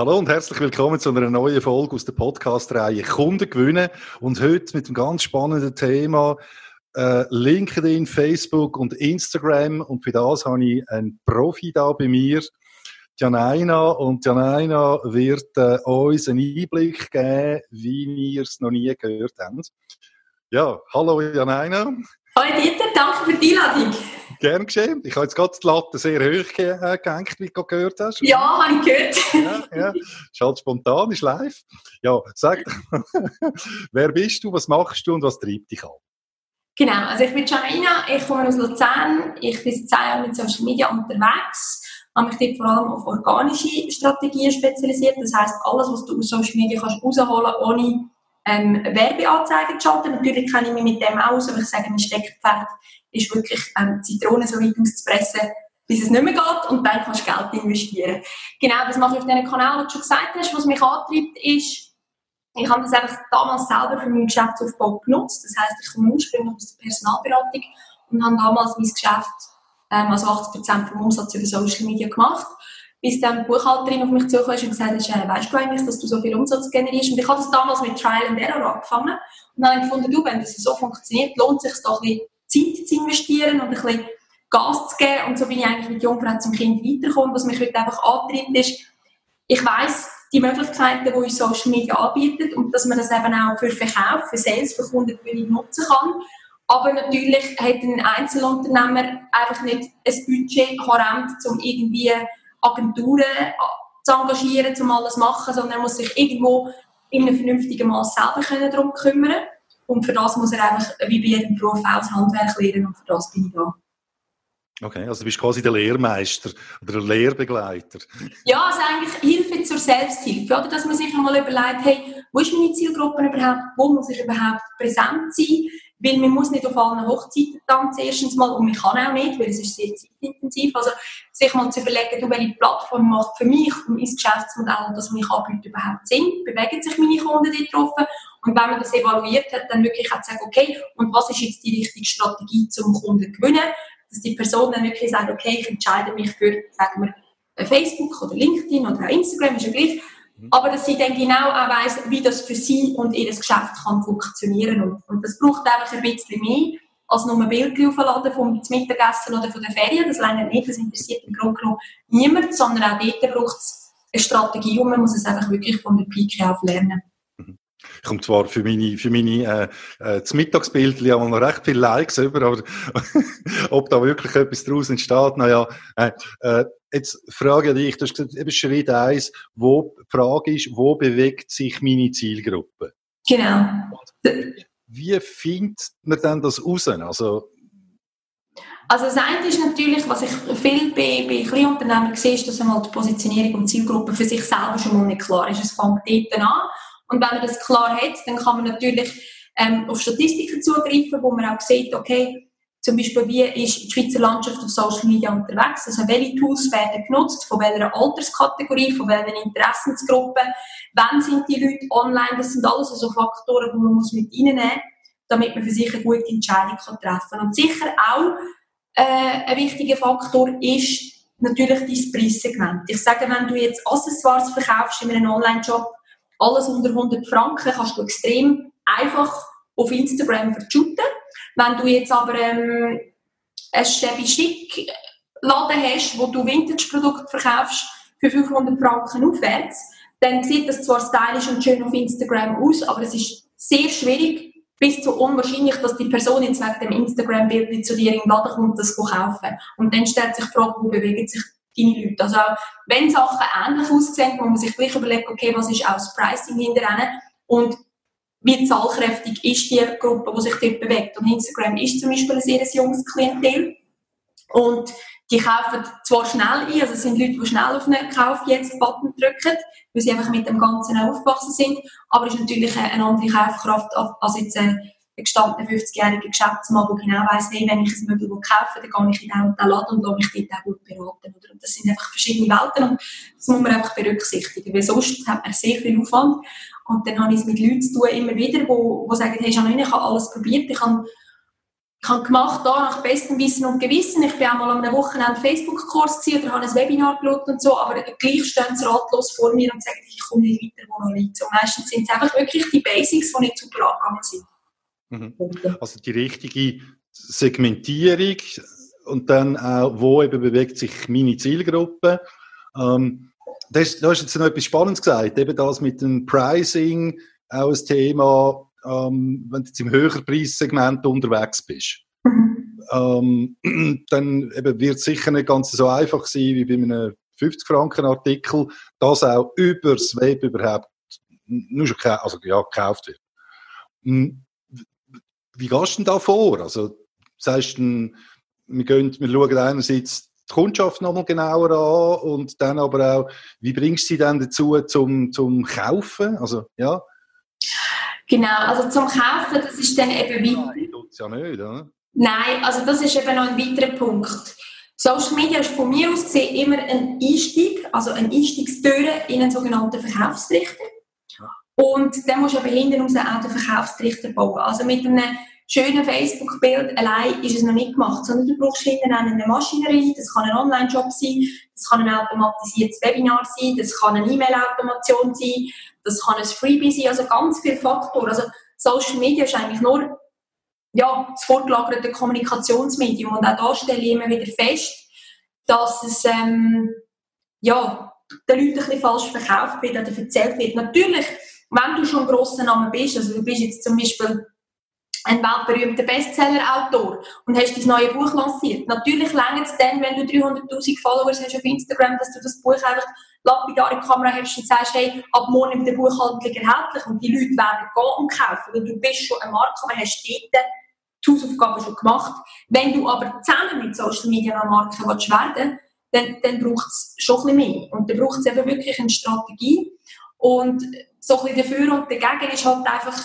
Hallo und herzlich willkommen zu einer neuen Folge aus der Podcast-Reihe Kunden gewinnen. Und heute mit einem ganz spannenden Thema äh, LinkedIn, Facebook und Instagram. Und für das habe ich einen Profi da bei mir, Janaina. Und Janaina wird äh, uns einen Einblick geben, wie wir es noch nie gehört haben. Ja, hallo Janaina. Hallo Dieter, danke für die Einladung. Gern geschehen. Ich habe jetzt gerade die Latte sehr hoch äh, gehängt, wie du gehört hast. Ja, habe ich gehört. ja, ja. Ist halt spontan, ist live. Ja, sag, wer bist du, was machst du und was treibt dich an? Genau, also ich bin Janina, ich komme aus Luzern, ich bin seit zehn Jahren mit Social Media unterwegs, habe mich dort vor allem auf organische Strategien spezialisiert, das heißt alles, was du aus Social Media kannst rausholen ohne ähm, Werbeanzeigen schalten. Natürlich kenne ich mich mit dem aus, aber ich sage, mein Steckpferd ist wirklich ähm, Zitronen so weit auszupressen, bis es nicht mehr geht und dann kannst du Geld investieren. Genau, das mache ich auf diesen Kanal, was du schon gesagt hast. Was mich antreibt, ist, ich habe das einfach damals selber für meinen Geschäftsaufbau genutzt. Das heisst, ich komme ursprünglich aus der Personalberatung und habe damals mein Geschäft, ähm, also 80% vom Umsatz über Social Media gemacht bis dann die Buchhalterin auf mich zukam und gesagt hat, äh, weißt du eigentlich, dass du so viel Umsatz generierst? Und ich habe das damals mit Trial and Error angefangen und dann habe ich gefunden, du, wenn das so funktioniert, lohnt es sich doch ein bisschen Zeit zu investieren und ein bisschen Gas zu geben. Und so bin ich eigentlich mit Jungfrau zum Kind weitergekommen. Was mich heute einfach antreibt, ist, ich weiss, die Möglichkeiten, die uns Social Media anbietet und dass man das eben auch für Verkauf, für Sales, für Kundengewinnung nutzen kann. Aber natürlich hat ein Einzelunternehmer einfach nicht ein Budget, um irgendwie Agenturen zu engagieren, um alles zu machen, sondern er muss sich irgendwo in einem vernünftigen Maß selber können darum kümmern und für das muss er einfach wie bei jedem Beruf auch Handwerk lernen und für das bin ich da. Okay, also du bist quasi der Lehrmeister oder der Lehrbegleiter. Ja, also eigentlich Hilfe zur Selbsthilfe, oder? Dass man sich einmal überlegt, hey, wo ist meine Zielgruppe überhaupt, wo muss ich überhaupt präsent sein? Weil man muss nicht auf allen Hochzeiten tanzen, erstens mal, und man kann auch nicht, weil es ist sehr zeitintensiv. Also sich mal zu überlegen, du, welche Plattform macht für mich und mein Geschäftsmodell das, was ich anbiete, überhaupt Sinn? Bewegen sich meine Kunden dort drauf? Und wenn man das evaluiert hat, dann wirklich auch zu sagen, okay, und was ist jetzt die richtige Strategie, zum Kunden gewinnen? Dass die Person dann wirklich sagt, okay, ich entscheide mich für, sagen wir, Facebook oder LinkedIn oder auch Instagram, ist ja gleich. Aber dass sie dann genau auch weiss, wie das für sie und ihr Geschäft kann funktionieren und, und das braucht einfach ein bisschen mehr als nur ein Bild aufladen vom Mittagessen oder von der Ferien. Das längert nicht, das interessiert im Grunde genommen niemand, sondern auch dort braucht es eine Strategie und man muss es einfach wirklich von der Pike auf lernen. Ich komme zwar für meine, für meine äh, äh, das Mittagsbild ja noch recht viele Likes über, aber ob da wirklich etwas daraus entsteht, naja, äh, äh, jetzt frage ich dich, du hast gesagt, eben Schritt eins, wo, die Frage ist, wo bewegt sich meine Zielgruppe? Genau. Wie findet man denn das raus? Also, also das eine ist natürlich, was ich viel bei, bei Kleinunternehmen sehe, ist, dass einmal die Positionierung und Zielgruppe für sich selber schon mal nicht klar ist. Es fängt dort an und wenn man das klar hat, dann kann man natürlich ähm, auf Statistiken zugreifen, wo man auch sieht, okay, zum Beispiel, wie ist die Schweizer Landschaft auf Social Media unterwegs? Also, welche Tools werden genutzt? Von welcher Alterskategorie? Von welchen Interessensgruppen? Wann sind die Leute online? Das sind alles so Faktoren, die man muss mit reinnehmen muss, damit man für sich eine gute Entscheidung kann treffen kann. Und sicher auch äh, ein wichtiger Faktor ist natürlich dein Preissegment. Ich sage, wenn du jetzt Accessoires verkaufst in einem Online-Shop, alles unter 100 Franken kannst du extrem einfach auf Instagram verschütten. Wenn du jetzt aber ähm, ein Chevy Schick Laden hast, wo du Vintage-Produkte verkaufst für 500 Franken aufwärts, dann sieht das zwar stylisch und schön auf Instagram aus, aber es ist sehr schwierig, bis zu unwahrscheinlich, dass die Person jetzt wegen dem Instagram-Bild zu dir in den Laden kommt, das kaufen. Und dann stellt sich die Frage, wo bewegen sich deine Leute. Also wenn Sachen ähnlich aussehen, wo man sich gleich überlegt, okay, was ist auch das Pricing hinterher und wie zahlkräftig ist die Gruppe, die sich dort bewegt. Und Instagram ist zum Beispiel ein sehr junges Klientel. Und die kaufen zwar schnell ein, also es sind Leute, die schnell auf einen Kauf jetzt Button drücken, weil sie einfach mit dem Ganzen aufgewachsen sind, aber es ist natürlich eine andere Kaufkraft als jetzt ein gestandener 50-jähriger Geschäftsmann, der genau weiss, hey, wenn ich ein Möbel kaufe, dann gehe ich in den Laden und lasse mich dort auch gut beraten. Oder? Und das sind einfach verschiedene Welten und das muss man einfach berücksichtigen, weil sonst hat man sehr viel Aufwand. Und dann habe ich es mit Leuten zu tun, immer wieder, die, die sagen, hey, Janine, ich habe alles probiert, ich habe ich habe gemacht, da nach bestem Wissen und Gewissen. Ich bin auch mal an einem Wochenende Facebook-Kurs oder habe ein Webinar geschaut und so, aber gleich stehen sie ratlos vor mir und sagen, ich komme nicht weiter, wo noch liegt. So, meistens sind es einfach wirklich die Basics, die nicht super angegangen sind. Mhm. Also die richtige Segmentierung und dann auch, wo eben bewegt sich meine Zielgruppe. Ähm, du hast jetzt noch etwas Spannendes gesagt, eben das mit dem Pricing, auch ein Thema, ähm, wenn du jetzt im höheren Preissegment unterwegs bist. Mhm. Ähm, dann wird es sicher nicht ganz so einfach sein wie bei einem 50 Franken Artikel, das auch übers Web überhaupt nur schon also, ja, gekauft wird. Wie gehst du denn da vor? Also, sagst du, wir, gehen, wir schauen einerseits die Kundschaft nochmal genauer an und dann aber auch, wie bringst du sie dann dazu zum, zum Kaufen? Also, ja. Genau, also zum Kaufen, das ist dann eben weiter. Nein, tut's ja nicht, oder? Nein, also das ist eben noch ein weiterer Punkt. Social Media ist von mir aus gesehen immer ein Einstieg, also ein Einstiegstür in einen sogenannten Verkaufstrichter. Und dann musst du eben hinten raus auch den Verkaufstrichter bauen. Also mit einem schönen Facebook-Bild allein ist es noch nicht gemacht, sondern du brauchst hinten auch eine Maschinerie, das kann ein Online-Job sein, das kann ein automatisiertes Webinar sein, das kann eine E-Mail-Automation sein, das kann ein Freebie sein, also ganz viele Faktoren. Also Social Media ist eigentlich nur ja, das vorgelagerte Kommunikationsmedium und auch da stelle ich immer wieder fest, dass es ähm, ja, den Leuten ein bisschen falsch verkauft wird oder erzählt wird. Natürlich, wenn du schon ein grosser Name bist, also du bist jetzt zum Beispiel ein weltberühmter Bestseller-Autor und hast dein neues Buch lanciert. Natürlich längert es dann, wenn du 300'000 Follower hast auf Instagram, dass du das Buch einfach lapidar in die Kamera hast und sagst, hey, ab morgen in der Buchhandlung erhältlich und die Leute werden gehen und kaufen. Und du bist schon eine Marke, aber hast dort die Hausaufgaben schon gemacht. Wenn du aber zusammen mit Social Media eine Marke willst werden dann, dann braucht es schon ein bisschen mehr. Und dann braucht es eben wirklich eine Strategie. Und so ein bisschen dafür und dagegen ist halt einfach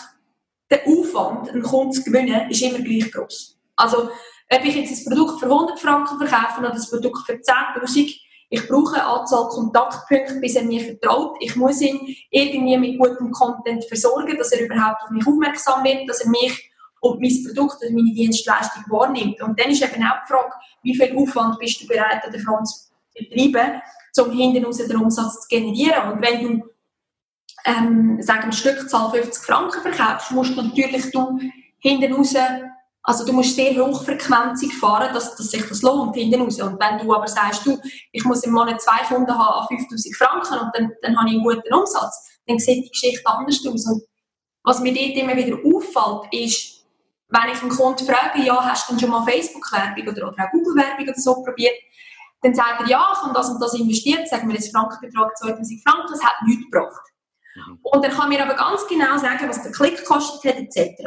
der Aufwand, einen Kunden zu gewinnen, ist immer gleich groß. Also, ob ich jetzt ein Produkt für 100 Franken verkaufe oder ein Produkt für 10.000, ich brauche eine Anzahl Kontaktpunkte, bis er mir vertraut. Ich muss ihn irgendwie mit gutem Content versorgen, dass er überhaupt auf mich aufmerksam wird, dass er mich und mein Produkt oder meine Dienstleistung wahrnimmt. Und dann ist eben auch die Frage, wie viel Aufwand bist du bereit, davon zu betreiben, um hinten raus den Umsatz zu generieren. Und wenn du ähm, sagen Stückzahl 50 Franken verkaufst, musst du natürlich du hinten raus, also du musst sehr hochfrequenzig fahren, dass, dass sich das lohnt hinten raus. Und wenn du aber sagst, du, ich muss im Monat zwei Kunden haben an 5000 Franken und dann, dann habe ich einen guten Umsatz, dann sieht die Geschichte anders aus. Und was mir dort immer wieder auffällt, ist, wenn ich einen Kunden frage, ja, hast du denn schon mal Facebook-Werbung oder, oder auch Google-Werbung oder so probiert, dann sagt er, ja, ich habe das und das investiert, sagen wir jetzt Frankenbetrag 2000 Franken, das hat nichts gebracht. Mhm. Und er kann mir aber ganz genau sagen, was der Klick gekostet hat, etc.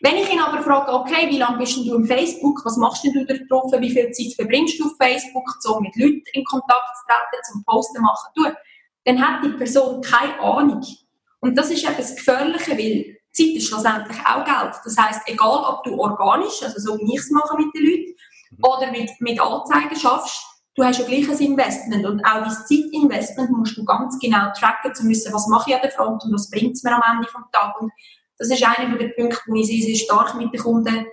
Wenn ich ihn aber frage, okay, wie lange bist du im Facebook, was machst denn du da drauf, wie viel Zeit verbringst du auf Facebook, um mit Leuten in Kontakt zu treten, zum Posten machen, du, dann hat die Person keine Ahnung. Und das ist das Gefährliche, weil Zeit ist schlussendlich auch Geld. Das heisst, egal ob du organisch, also so wie ich es mache mit den Leuten, mhm. oder mit, mit Anzeigen schaffst, du hast ja gleich ein Investment und auch dein Zeitinvestment musst du ganz genau tracken, zu wissen, was mache ich an der Front und was bringt es mir am Ende des Tages. Und das ist einer der Punkte, wo ich sehr, sehr stark mit den Kunden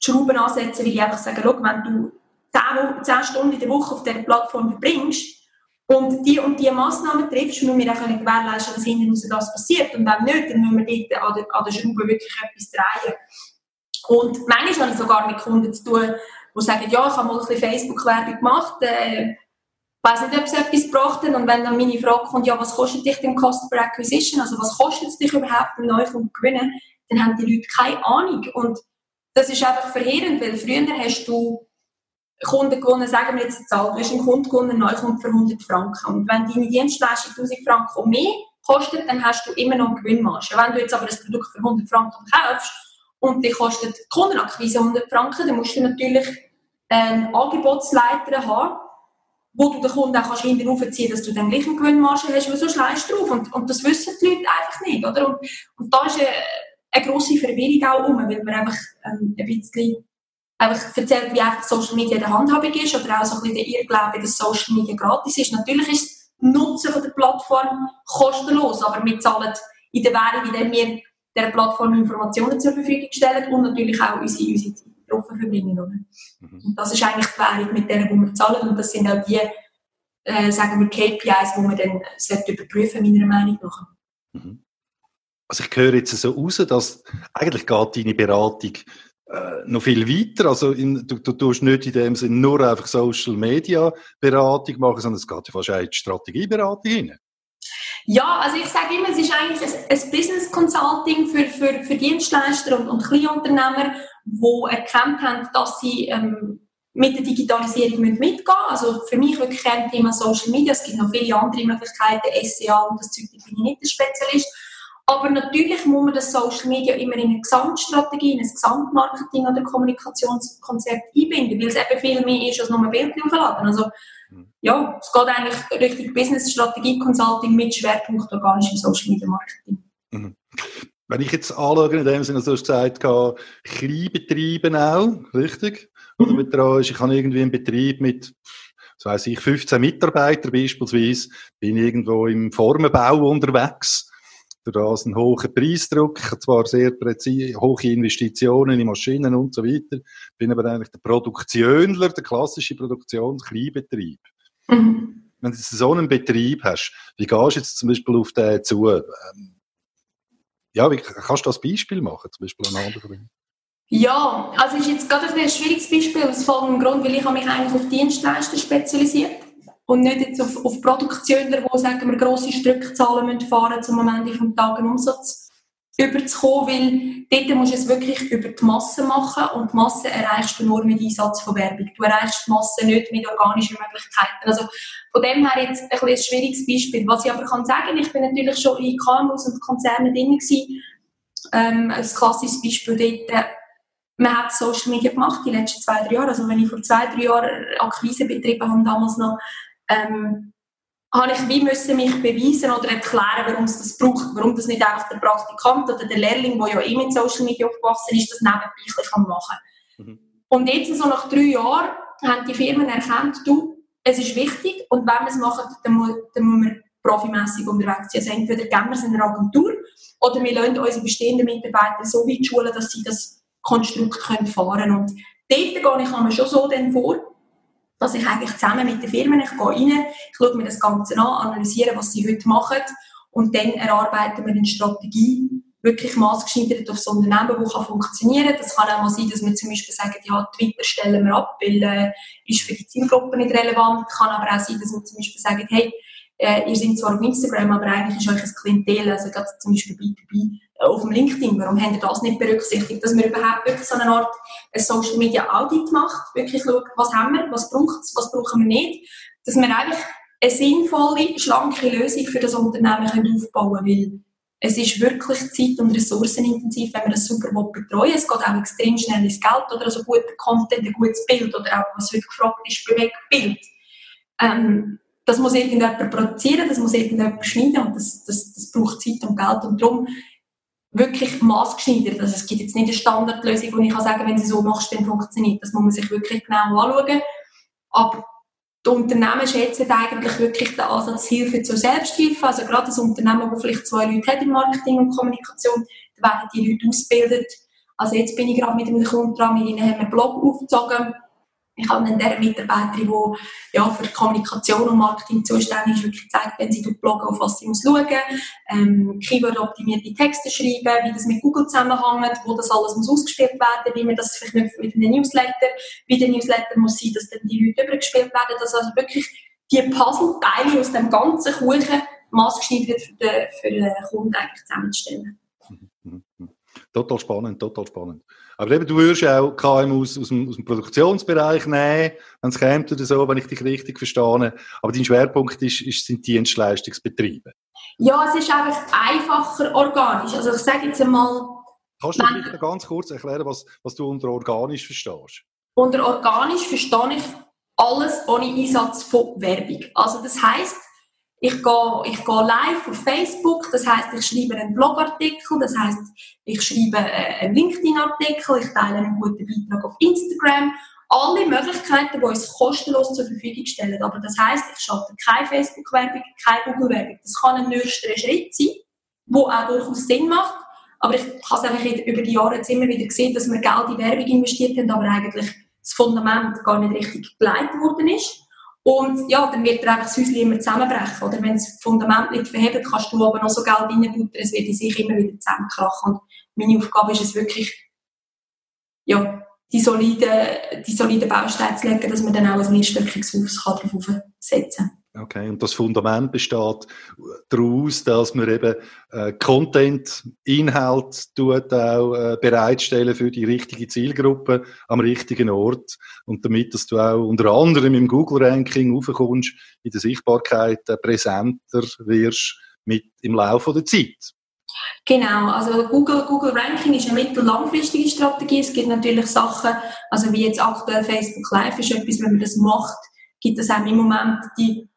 die Schrauben ansetze, weil ich einfach sage, schau, wenn du 10, 10 Stunden in der Woche auf dieser Plattform verbringst und die und die Massnahmen triffst, müssen wir auch gewährleisten, dass hinten raus das passiert. Und wenn nicht, dann müssen wir dort an der, an der Schraube wirklich etwas drehen. Und manchmal habe ich sogar mit Kunden zu tun, die sagen, ja, ich habe mal ein Facebook-Werbung gemacht, äh, weiß nicht, ob es etwas gebracht hat. Und wenn dann meine Frage kommt, ja, was kostet dich denn Cost per Acquisition, also was kostet es dich überhaupt, einen Neukunden zu gewinnen, dann haben die Leute keine Ahnung. Und das ist einfach verheerend, weil früher hast du Kunden gewonnen, sagen wir jetzt eine Zahl, du hast einen Kunden gewonnen, einen Neukunden für 100 Franken. Und wenn deine Dienstleistung 1000 Franken mehr kostet, dann hast du immer noch eine Gewinnmarge. Wenn du jetzt aber ein Produkt für 100 Franken kaufst und die kostet die Kundenakquise 100 Franken, dann musst du natürlich einen Angebotsleiter haben, wo du den Kunden auch kannst hinten raufziehen dass du dann gleich eine Gewinnmarge hast, weil sonst leist drauf. Und, und das wissen die Leute einfach nicht. Oder? Und, und da ist eine, eine grosse Verwirrung auch um, weil man einfach ähm, ein bisschen einfach erzählt, wie einfach Social Media in der Handhabung ist oder auch so ein bisschen der Irrglaube, dass Social Media gratis ist. Natürlich ist Nutzen von der Plattform kostenlos, aber wir zahlen in der Währung, in der wir der Plattform Informationen zur Verfügung stellen und natürlich auch unsere, unsere Zeit. betroffen verbringen. Oder? Mhm. Und das ist eigentlich die Währung, mit der wir zahlen. Und das sind auch die, äh, sagen wir, KPIs, die man dann sollte überprüfen meiner Meinung nach. Mhm. Also ich höre jetzt so raus, dass eigentlich geht deine Beratung äh, noch viel weiter. Also in, du, du tust nicht in dem Sinne nur einfach Social Media Beratung machen, sondern es geht ja fast auch in die Strategieberatung rein. Ja, also ich sage immer, es ist eigentlich ein, ein Business Consulting für, für, für Dienstleister und, und Kleinunternehmer, die erkannt haben, dass sie ähm, mit der Digitalisierung mitgehen müssen. Also für mich wirklich ein Thema Social Media. Es gibt noch viele andere Möglichkeiten, SEA und das Zeug, da bin ich nicht der Spezialist. Aber natürlich muss man das Social Media immer in eine Gesamtstrategie, in ein Gesamtmarketing oder Kommunikationskonzept einbinden, weil es eben viel mehr ist als nur ein Bild aufladen. Also, mhm. Ja, es geht eigentlich Richtung Business Strategie Consulting mit Schwerpunkt organischem Social Media Marketing. Mhm. Wenn ich jetzt anschaue, in dem Sinne, also du hast gesagt, Kleinbetriebe auch, richtig? Oder mhm. mit ich habe irgendwie einen Betrieb mit, was weiß ich, 15 Mitarbeitern beispielsweise, bin irgendwo im Formenbau unterwegs durch das einen hohen Preisdruck, zwar sehr präzise, hohe Investitionen in Maschinen und so weiter, bin aber eigentlich der Produktionler, der klassische Produktionskleinbetrieb. Mhm. Wenn du so einen Betrieb hast, wie gehst du jetzt zum Beispiel auf den zu? Ähm, ja, wie kannst du das Beispiel machen, zum Beispiel an anderen? Ja, also ist jetzt gerade ein schwieriges Beispiel aus folgendem Grund, weil ich habe mich eigentlich auf Dienstleister spezialisiert und nicht jetzt auf, auf Produktionen, wo sagen wir grosse Stückzahlen müssen fahren um am Ende des Tages einen Umsatz überzukommen, weil dort musst du es wirklich über die Masse machen und die Masse erreichst du nur mit Einsatz von Werbung. Du erreichst die Masse nicht mit organischen Möglichkeiten. Also von dem her jetzt ein, ein schwieriges Beispiel. Was ich aber kann sagen, ich bin natürlich schon in KMUs und Konzernen drin gewesen. Ähm, ein klassisches Beispiel dort, man hat Social Media gemacht die letzten zwei, drei Jahre. Also wenn ich vor zwei, drei Jahren Akquise betrieben habe, damals noch, ähm, habe ich wie müssen mich beweisen oder erklären, warum es das braucht, warum das nicht einfach der Praktikant oder der Lehrling, der ja eh mit Social Media aufgewachsen ist, das nebenbei kann machen mhm. Und jetzt, so nach drei Jahren, haben die Firmen erkannt, du, es ist wichtig und wenn wir es machen, dann muss, dann muss man profimässig unterwegs sein. Also entweder geben wir es in einer Agentur oder wir lassen unsere bestehenden Mitarbeiter so weit schulen, dass sie das Konstrukt können fahren können. Und dort gehe ich schon so dann vor, dass ich eigentlich zusammen mit den Firmen, ich gehe rein, ich schaue mir das Ganze an, analysiere, was sie heute machen und dann erarbeiten wir eine Strategie, wirklich maßgeschneidert auf das Unternehmen, das funktionieren kann. Das kann auch mal sein, dass wir zum Beispiel sagen, ja, Twitter stellen wir ab, weil äh, ist für die Zielgruppe nicht relevant. Kann aber auch sein, dass wir zum Beispiel sagen, hey, äh, ihr seid zwar auf Instagram, aber eigentlich ist euch ein Klientel, also gerade zum Beispiel B2B, äh, auf dem LinkedIn, warum habt ihr das nicht berücksichtigt, dass man überhaupt wirklich so eine Art ein Social Media Audit macht, wirklich schaut, was haben wir, was braucht es, was brauchen wir nicht, dass wir eigentlich eine sinnvolle, schlanke Lösung für das Unternehmen können aufbauen können, weil es ist wirklich zeit- und ressourcenintensiv, wenn man das super betreuen. Es geht auch extrem schnell ins Geld, oder also guter Content, ein gutes Bild, oder auch, was heute gefragt ist, Bewegtbild. Ähm, das muss irgendjemand produzieren, das muss irgendjemand schneiden und das, das, das braucht Zeit und Geld und darum wirklich maßgeschneidert. Also es gibt jetzt nicht eine Standardlösung, wo ich kann sagen, wenn sie so machst, dann funktioniert. Das muss man sich wirklich genau anschauen. Aber die Unternehmen schätzen eigentlich wirklich den Ansatz Hilfe zur Selbsthilfe. Also gerade das Unternehmen, das vielleicht zwei Leute hat in Marketing und Kommunikation, da werden die Leute ausgebildet. Also jetzt bin ich gerade mit einem Kunden dran, mit ihnen haben wir einen Blog aufgezogen ich habe dann der Mitarbeiterin, die ja, für Kommunikation und Marketing zuständig ist, wirklich gezeigt, wenn sie Bloggen auf was sie muss schauen, ähm, Keyword-optimierte Texte schreiben, wie das mit Google zusammenhängt, wo das alles muss ausgespielt werden, wie man das verknüpft mit einem Newsletter, wie der Newsletter muss sein, dass dann die Leute übergespielt werden, dass also wirklich die Puzzleteile aus dem ganzen Kuchen maßgeschneidert für den, für den Kunden eigentlich zusammenzustellen. Mhm, mhm, mhm. Total spannend, total spannend. Aber eben, du würdest auch KMUs aus dem, aus dem Produktionsbereich nehmen, wenn es käme oder so, wenn ich dich richtig verstehe. Aber dein Schwerpunkt ist, ist, sind Dienstleistungsbetriebe. Ja, es ist einfach einfacher organisch. Also ich sage jetzt einmal... Kannst du vielleicht ganz kurz erklären, was, was du unter organisch verstehst? Unter organisch verstehe ich alles ohne Einsatz von Werbung. Also das heißt, ich gehe, ich gehe live auf Facebook, das heißt, ich schreibe einen Blogartikel, das heißt, ich schreibe äh, einen LinkedIn-Artikel, ich teile einen guten Beitrag auf Instagram. Alle Möglichkeiten, die uns kostenlos zur Verfügung stellen. Aber das heißt, ich schalte keine Facebook-Werbung, keine Google-Werbung. Das kann ein nächster Schritt sein, der auch durchaus Sinn macht. Aber ich habe es einfach über die Jahre jetzt immer wieder gesehen, dass wir Geld in Werbung investiert haben, aber eigentlich das Fundament gar nicht richtig geleitet worden ist. Und ja, dann wird einfach das Häuschen immer zusammenbrechen. Oder wenn das Fundament nicht verhebt, kannst du aber noch so Geld reinbuttern, es wird in sich immer wieder zusammenkrachen. Und meine Aufgabe ist es wirklich, ja, die soliden, die soliden Bausteine zu legen, dass man dann auch ein mehrstöckiges Haus darauf setzen kann. Okay, und das Fundament besteht daraus, dass man eben äh, Content, Inhalt tut auch äh, bereitstellen für die richtige Zielgruppe am richtigen Ort und damit, dass du auch unter anderem im Google-Ranking aufkommst, in der Sichtbarkeit äh, präsenter wirst mit im Laufe der Zeit. Genau, also Google, Google Ranking ist eine mittel- langfristige Strategie. Es gibt natürlich Sachen, also wie jetzt aktuell Facebook Live ist etwas, wenn man das macht, gibt es auch im Moment die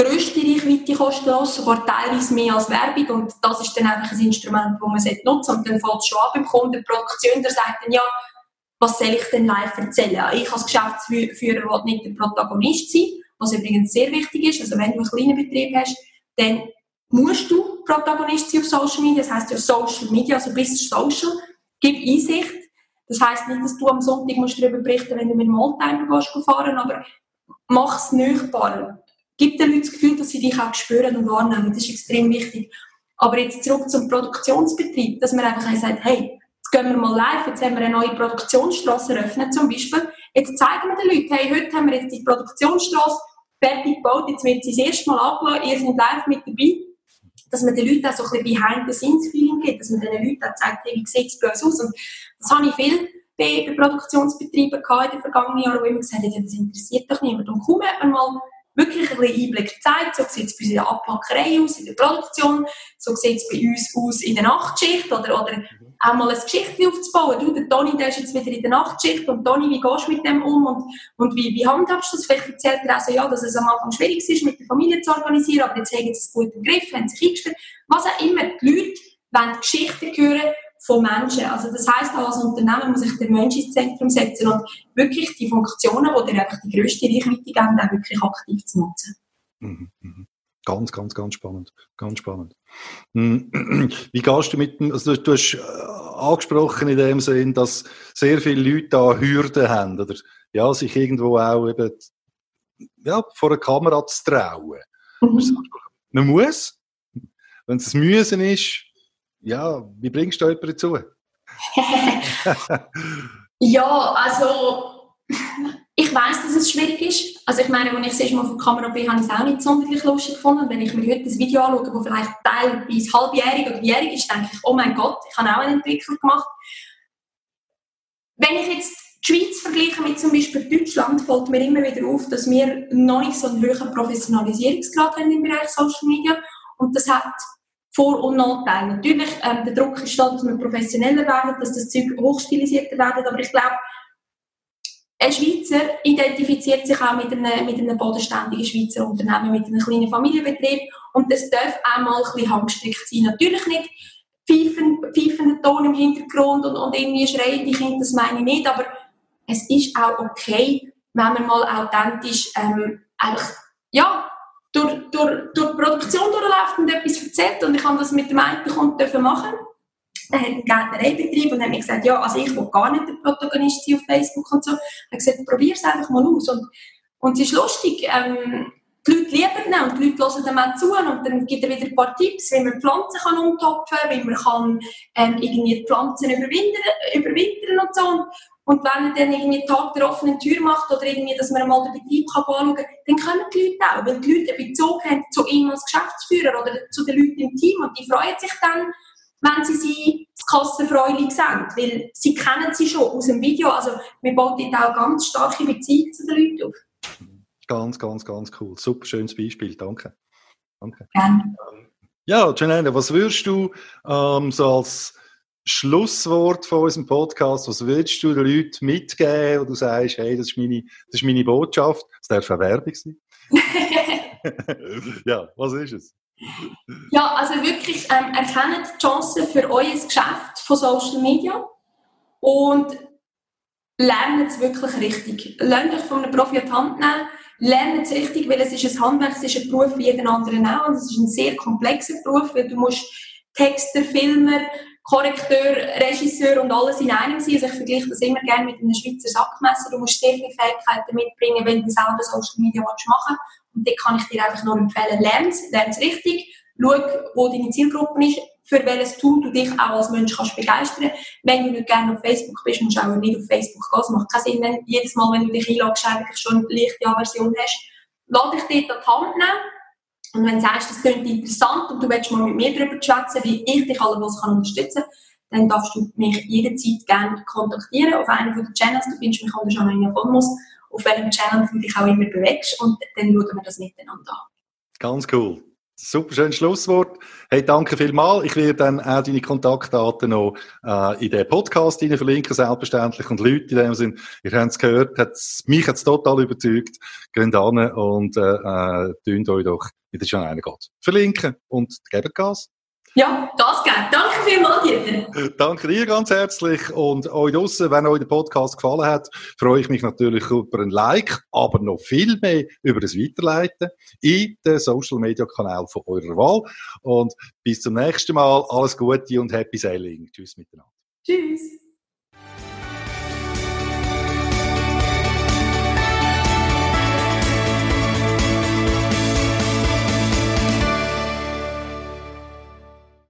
grösste Reichweite kostenlos, sogar teilweise mehr als Werbung und das ist dann einfach ein Instrument, das man nutzen. Und dann fällt es schon an beim Kunden, Produktion, der sagt dann, ja, was soll ich denn live erzählen? Ich als Geschäftsführer will nicht der Protagonist sein, was übrigens sehr wichtig ist. Also wenn du einen kleinen Betrieb hast, dann musst du Protagonist sein auf Social Media. Das heisst ja Social Media, also bist social, gib Einsicht. Das heisst nicht, dass du am Sonntag musst darüber berichten wenn du mit dem Oldtimer fahren aber mach es nüchtbar gibt den Leuten das Gefühl, dass sie dich auch spüren und wahrnehmen. Das ist extrem wichtig. Aber jetzt zurück zum Produktionsbetrieb, dass man einfach sagt, hey, jetzt gehen wir mal live, jetzt haben wir eine neue Produktionsstraße eröffnet zum Beispiel. Jetzt zeigen wir den Leuten, hey, heute haben wir jetzt die Produktionsstraße fertig gebaut, jetzt wird sie das erste Mal abgelassen, ihr seid live mit dabei. Dass man den Leuten auch so ein bisschen Behind-the-Scenes-Feeling gibt, dass man den Leuten auch zeigt, hey, wie sieht es bei uns aus? Und das habe ich viel bei Produktionsbetrieben gehabt in den vergangenen Jahren, wo immer gesagt haben, das interessiert doch niemand. Und kaum hat mal wirklich ein bisschen Einblick gezeigt. So sieht es bei uns in der Abpackerei aus, in der Produktion, so sieht es bei uns aus in der Nachtschicht oder, oder mhm. auch mal ein Geschichte aufzubauen. Du, der Toni, der ist jetzt wieder in der Nachtschicht und Toni, wie gehst du mit dem um und, und wie, wie handhabst du das? Vielleicht erzählt er auch so, ja, dass es am Anfang schwierig ist, mit der Familie zu organisieren, aber jetzt haben sie es gut im Griff, haben sich eingestellt. Was auch immer, die Leute wollen Geschichten hören von Menschen. Also das heißt auch als Unternehmen muss sich der Mensch ins Zentrum setzen und wirklich die Funktionen, die dir einfach die grösste Reichweite geben, auch wirklich aktiv zu nutzen. Mhm, mhm. Ganz, ganz, ganz spannend. Ganz spannend. Hm, wie gehst du mit dem, also du, hast äh, angesprochen in dem Sinn, dass sehr viele Leute da Hürden haben oder ja, sich irgendwo auch eben ja, vor der Kamera zu trauen. Mhm. Man muss, wenn es ein Müssen ist, ja, wie bringst du jemanden dazu? ja, also ich weiß, dass es schwierig ist. Also ich meine, wenn ich das erste Mal auf der Kamera bin, habe ich es auch nicht sonderlich lustig gefunden. Wenn ich mir heute ein Video anschaue, das vielleicht teilweise halbjährig oder jährig ist, denke ich, oh mein Gott, ich habe auch eine Entwicklung gemacht. Wenn ich jetzt die Schweiz vergleiche mit zum Beispiel Deutschland, fällt mir immer wieder auf, dass wir noch nicht so einen hohen Professionalisierungsgrad haben im Bereich Social Media. Und das hat vor- und Nachteile. Natürlich, ähm, der Druck ist da, dass wir professioneller werden, dass das Zeug hochstilisierter wird, aber ich glaube, ein Schweizer identifiziert sich auch mit einem, mit einem bodenständigen Schweizer Unternehmen, mit einem kleinen Familienbetrieb und das darf auch mal ein bisschen handgestrickt sein. Natürlich nicht pfeifender Ton im Hintergrund und, und irgendwie schreien die Kinder, das meine ich nicht, aber es ist auch okay, wenn man mal authentisch ähm, einfach, ja, durch, durch, durch die Produktion durchläuft und etwas erzählt. Und ich habe das mit dem einen Kunden machen. Er hat einen Gärtnereibetrieb und hat mir gesagt, ja, also ich will gar nicht der Protagonist sein auf Facebook und so. Er hat gesagt, probier es einfach mal aus. Und, und es ist lustig, ähm, die Leute lieben ihn und die Leute hören dem auch zu und dann gibt er wieder ein paar Tipps, wie man Pflanzen kann umtopfen kann, wie man kann, ähm, irgendwie die Pflanzen überwintern, überwintern und so. Und, wenn er dann irgendwie Tag der offenen Tür macht oder irgendwie, dass man mal den Betrieb kann anschauen kann, dann kommen die Leute auch, weil die Leute einen Bezug haben zu ihm als Geschäftsführer oder zu den Leuten im Team und die freuen sich dann, wenn sie sie das Kassenfreulich sehen, weil sie kennen sie schon aus dem Video, also wir bauen dort auch ganz starke Beziehungen zu den Leuten auf. Ganz, ganz, ganz cool. Super schönes Beispiel, danke. Danke. Gerne. Ja, Janelle, was würdest du ähm, so als Schlusswort von unserem Podcast, was würdest du den Leuten mitgeben, wo du sagst, hey, das ist meine, das ist meine Botschaft, das darf eine Werbung sein. ja, was ist es? Ja, also wirklich ähm, erkennt die Chancen für euer Geschäft von Social Media und lernt es wirklich richtig. Lernt euch von einem Profi an die Hand nehmen, lernt es richtig, weil es ist ein Handwerk, es ist ein Beruf wie jeden anderen auch und es ist ein sehr komplexer Beruf, weil du musst Texter, Filmer, Korrekteur, Regisseur und alles in einem sein. Also ich vergleiche das immer gerne mit einem Schweizer Sackmesser. Du musst sehr viele Fähigkeiten mitbringen, wenn du selber Social Media machen willst. Und da kann ich dir einfach nur empfehlen, lern es richtig. Schau, wo deine Zielgruppe ist, für welches Tool du dich auch als Mensch kannst begeistern Wenn du nicht gerne auf Facebook bist, musst du auch nicht auf Facebook gehen. Es macht keinen Sinn, wenn jedes Mal, wenn du dich einloggst, eigentlich schon eine leichte Aversion hast. Lass dich dort an die Hand nehmen. Und wenn du sagst, das klingt interessant und du willst mal mit mir darüber schwätzen, wie ich dich alles unterstützen kann, dann darfst du mich jederzeit gerne kontaktieren auf einen von den Channels. Du findest mich unter Janine Vonmus, auf welchem Channel du dich auch immer bewegst und dann schauen wir das miteinander an. Ganz cool. Super schönes Schlusswort. Hey, danke vielmals. Ich werde dann auch deine Kontaktdaten noch äh, in den Podcast verlinken, selbstverständlich. Und Leute in dem Sinn, ihr habt es gehört, hat's, mich hat es total überzeugt. Geht an und äh, äh, euch doch in der Gott verlinken und gebt Gas. Ja, das geht. Danke vielmals, Dieter. Danke dir ganz herzlich. Und euch draussen, wenn euch der Podcast gefallen hat, freue ich mich natürlich über ein Like, aber noch viel mehr über das Weiterleiten in den Social Media Kanal von eurer Wahl. Und bis zum nächsten Mal. Alles Gute und Happy Sailing. Tschüss miteinander. Tschüss.